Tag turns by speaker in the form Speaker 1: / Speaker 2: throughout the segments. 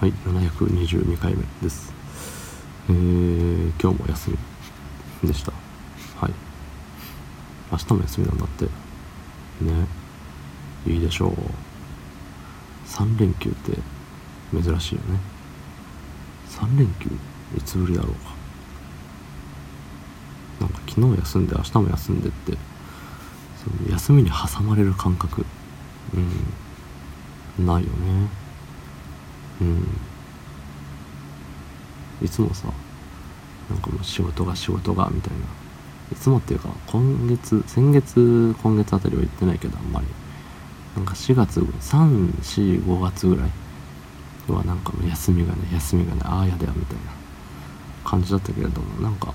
Speaker 1: はい722回目です。えー、今日も休みでした。はい。明日も休みなんだって。ね。いいでしょう。3連休って珍しいよね。3連休いつぶりだろうか。なんか昨日休んで明日も休んでってその休みに挟まれる感覚。うん。ないよね。うん。いつもさなんかもう仕事が仕事がみたいな。いつもっていうか今月先月今月あたりは行ってないけどあんまり。なんか4月345月ぐらいはなんかもう休みがね休みがねああやだよみたいな感じだったけれどもなんか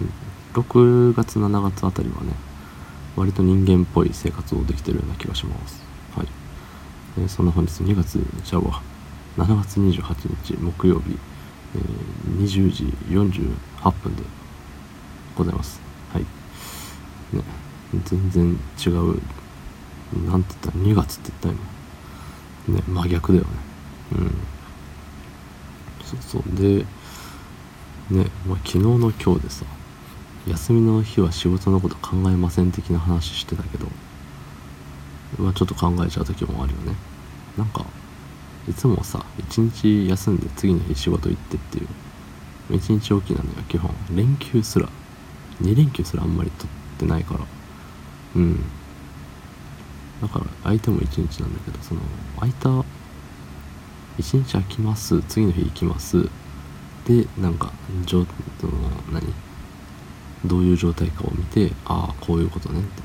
Speaker 1: うん。6月7月あたりはね割と人間っぽい生活をできてるような気がします。はい、えー、そんな本日2月じゃあ7月28日木曜日、えー、20時48分でございます。はい。ね全然違う。なんて言った？ら2月って言った今。ね真逆だよね。うん。そうそう。でね、まあ、昨日の今日でさ休みの日は仕事のこと考えません的な話してたけどまあちょっと考えちゃう時もあるよね。なんかいつもさ一日休んで次の日仕事行ってっていう。一日おきなのよ基本。連休すら。2連休すらあんまり取ってないから。うん。だから相手も1日なんだけどその空いた1日空きます。次の日行きます。でなんかその何？どういう状態かを見てああこういうことね。って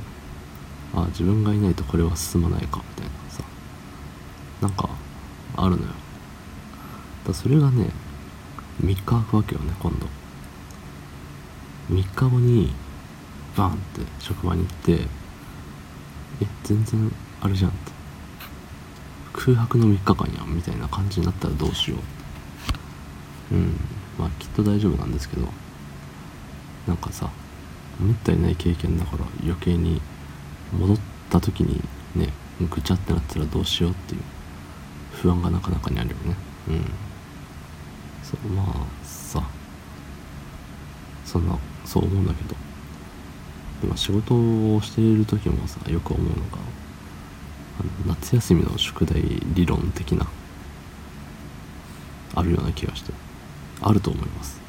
Speaker 1: ああ自分がいないとこれは進まないかみたいなさ。なんかあるのよ。だそれがね3日空くわけよね今度。3日後にバンって職場に行ってえ全然あれじゃんって。空白の3日間やんみたいな感じになったらどうしよう。うん。まあきっと大丈夫なんですけど。なんかさめったにない経験だから余計に戻った時にねぐちゃってなったらどうしようっていう。不安がなかなかにあるよね。うん。そうまあさ。そんなそう思うんだけど。今仕事をしている時もさよく思うのがあの夏休みの宿題理論的なあるような気がしてあると思います。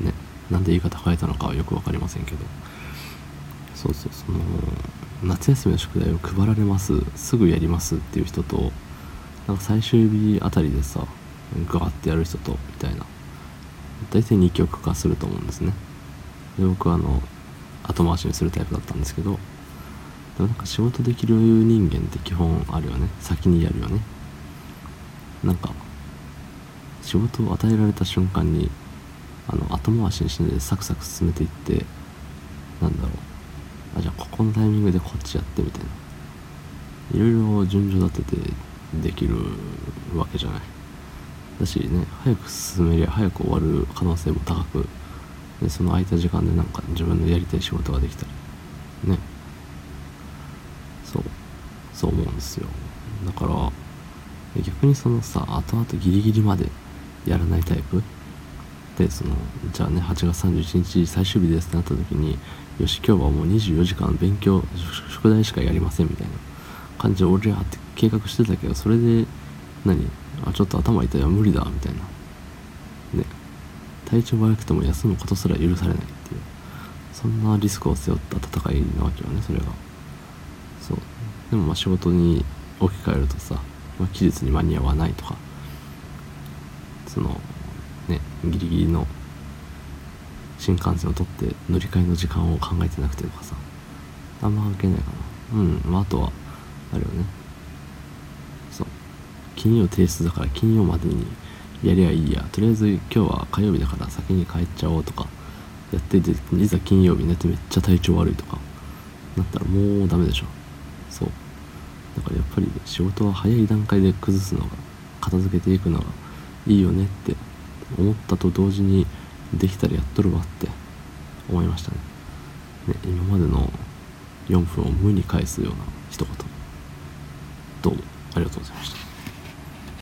Speaker 1: ね。なんで言い方変えたのかはよく分かりませんけど。そうそうその夏休みの宿題を配られますすぐやりますっていう人となんか最終日あたりでさガーってやる人とみたいな。大体二極化すると思うんですね。で僕はあの後回しにするタイプだったんですけどでもなんか仕事できる人間って基本あるよね。先にやるよね。なんか仕事を与えられた瞬間にあの後回しにしないでサクサク進めていってなんだろう。あじゃあここのタイミングでこっちやってみたいな。いろいろ順序立ててできるわけじゃない。だしね早く進めりゃ早く終わる可能性も高くでその空いた時間でなんか自分のやりたい仕事ができたり。ね。そう。そう思うんですよ。だから逆にそのさ後々ギリギリまでやらないタイプ？でそのじゃあね8月31日最終日ですってなった時によし今日はもう24時間勉強宿題しかやりませんみたいな感じで俺らって計画してたけどそれで何？あちょっと頭痛いわ無理だみたいな。ね体調悪くても休むことすら許されないっていう。そんなリスクを背負った戦いなわけよねそれが。そう。でもまあ仕事に置き換えるとさ、まあ、期日に間に合わないとか。そのねギリギリの新幹線を取って乗り換えの時間を考えてなくてとかさ。あんま関係ないかな。うんまああとはあるよね。金曜提出だから金曜までにやりゃいいや。とりあえず今日は火曜日だから先に帰っちゃおうとか。やってていざ金曜日になってめっちゃ体調悪いとか。なったらもうダメでしょ。そう。だからやっぱり仕事は早い段階で崩すのが片付けていくのがいいよねって思ったと同時にできたらやっとるわって。思いましたね。ね今までの4分を無に返すような一言。どうもありがとうございました。